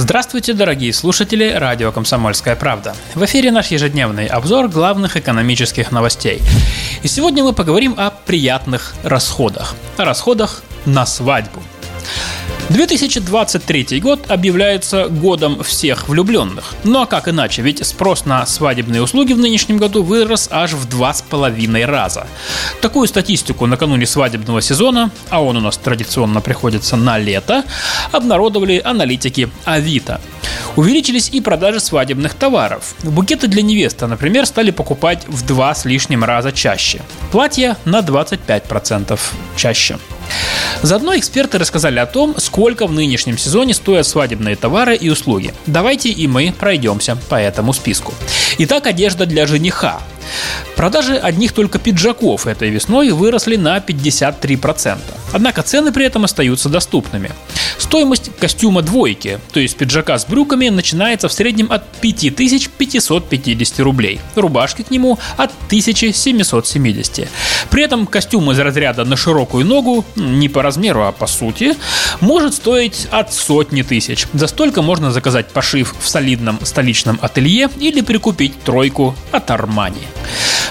Здравствуйте, дорогие слушатели радио «Комсомольская правда». В эфире наш ежедневный обзор главных экономических новостей. И сегодня мы поговорим о приятных расходах. О расходах на свадьбу. 2023 год объявляется годом всех влюбленных. Ну а как иначе, ведь спрос на свадебные услуги в нынешнем году вырос аж в два с половиной раза. Такую статистику накануне свадебного сезона, а он у нас традиционно приходится на лето, обнародовали аналитики Авито. Увеличились и продажи свадебных товаров. Букеты для невесты, например, стали покупать в два с лишним раза чаще. Платья на 25% чаще. Заодно эксперты рассказали о том, сколько в нынешнем сезоне стоят свадебные товары и услуги. Давайте и мы пройдемся по этому списку. Итак, одежда для жениха. Продажи одних только пиджаков этой весной выросли на 53%. Однако цены при этом остаются доступными. Стоимость костюма двойки, то есть пиджака с брюками, начинается в среднем от 5550 рублей, рубашки к нему от 1770. При этом костюм из разряда на широкую ногу, не по размеру, а по сути, может стоить от сотни тысяч. За столько можно заказать пошив в солидном столичном ателье или прикупить тройку от Армани.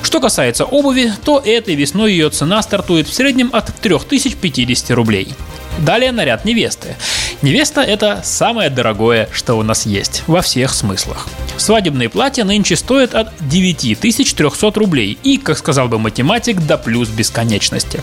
Что касается обуви, то этой весной ее цена стартует в среднем от 3050 рублей. Далее наряд невесты. Невеста – это самое дорогое, что у нас есть, во всех смыслах. Свадебные платья нынче стоят от 9300 рублей и, как сказал бы математик, до плюс бесконечности.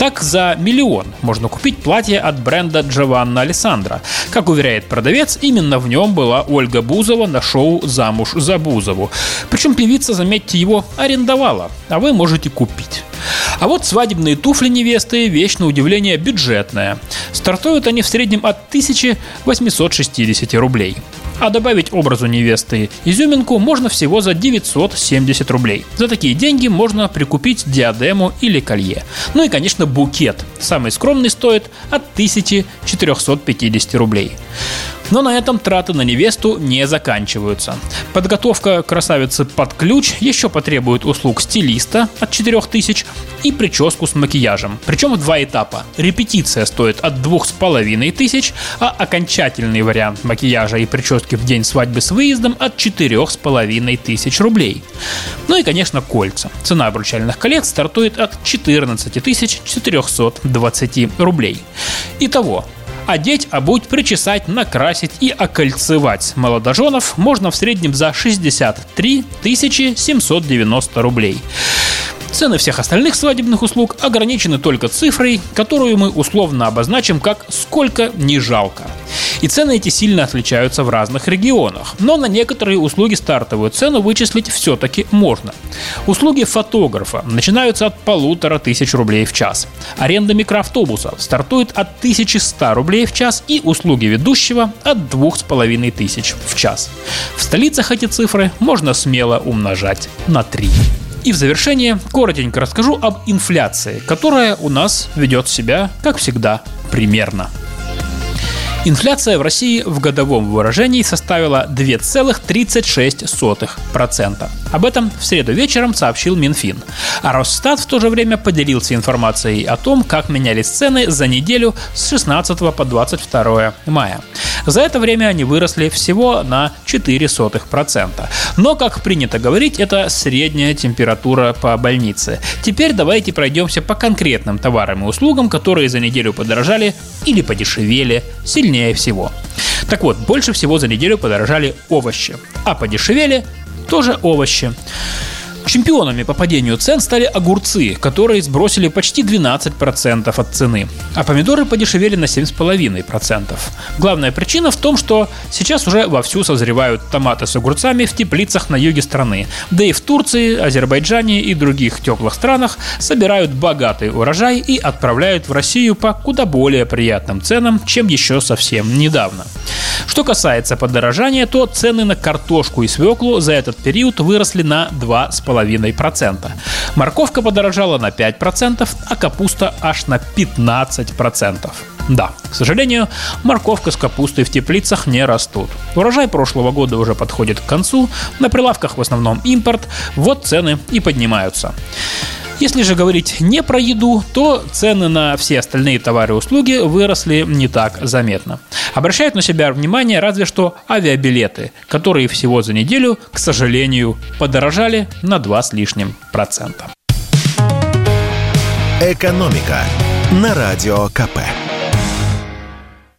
Так, за миллион можно купить платье от бренда Джованна Александра. Как уверяет продавец, именно в нем была Ольга Бузова на шоу «Замуж за Бузову». Причем певица, заметьте, его арендовала, а вы можете купить. А вот свадебные туфли невесты – вещь на удивление бюджетная. Стартуют они в среднем от 1860 рублей. А добавить образу невесты изюминку можно всего за 970 рублей. За такие деньги можно прикупить диадему или колье. Ну и, конечно, букет. Самый скромный стоит от 1450 рублей. Но на этом траты на невесту не заканчиваются. Подготовка красавицы под ключ еще потребует услуг стилиста от 4000 и прическу с макияжем. Причем в два этапа. Репетиция стоит от 2500, а окончательный вариант макияжа и прически в день свадьбы с выездом от 4500 рублей. Ну и, конечно, кольца. Цена обручальных колец стартует от 14 420 рублей. Итого, Одеть, обуть, причесать, накрасить и окольцевать молодоженов можно в среднем за 63 790 рублей. Цены всех остальных свадебных услуг ограничены только цифрой, которую мы условно обозначим как «сколько не жалко». И цены эти сильно отличаются в разных регионах. Но на некоторые услуги стартовую цену вычислить все-таки можно. Услуги фотографа начинаются от полутора тысяч рублей в час. Аренда микроавтобусов стартует от 1100 рублей в час и услуги ведущего от двух с половиной тысяч в час. В столицах эти цифры можно смело умножать на 3. И в завершение коротенько расскажу об инфляции, которая у нас ведет себя, как всегда, примерно. Инфляция в России в годовом выражении составила 2,36%. Об этом в среду вечером сообщил Минфин. А Росстат в то же время поделился информацией о том, как менялись цены за неделю с 16 по 22 мая. За это время они выросли всего на 0,04%. Но, как принято говорить, это средняя температура по больнице. Теперь давайте пройдемся по конкретным товарам и услугам, которые за неделю подорожали или подешевели сильнее сильнее всего. Так вот, больше всего за неделю подорожали овощи, а подешевели тоже овощи. Чемпионами по падению цен стали огурцы, которые сбросили почти 12% от цены, а помидоры подешевели на 7,5%. Главная причина в том, что сейчас уже вовсю созревают томаты с огурцами в теплицах на юге страны, да и в Турции, Азербайджане и других теплых странах собирают богатый урожай и отправляют в Россию по куда более приятным ценам, чем еще совсем недавно. Что касается подорожания, то цены на картошку и свеклу за этот период выросли на 2,5%. 2,5%. Морковка подорожала на 5%, а капуста аж на 15%. Да, к сожалению, морковка с капустой в теплицах не растут. Урожай прошлого года уже подходит к концу, на прилавках в основном импорт, вот цены и поднимаются. Если же говорить не про еду, то цены на все остальные товары и услуги выросли не так заметно. Обращают на себя внимание разве что авиабилеты, которые всего за неделю, к сожалению, подорожали на 2 с лишним процента. Экономика на радио КП.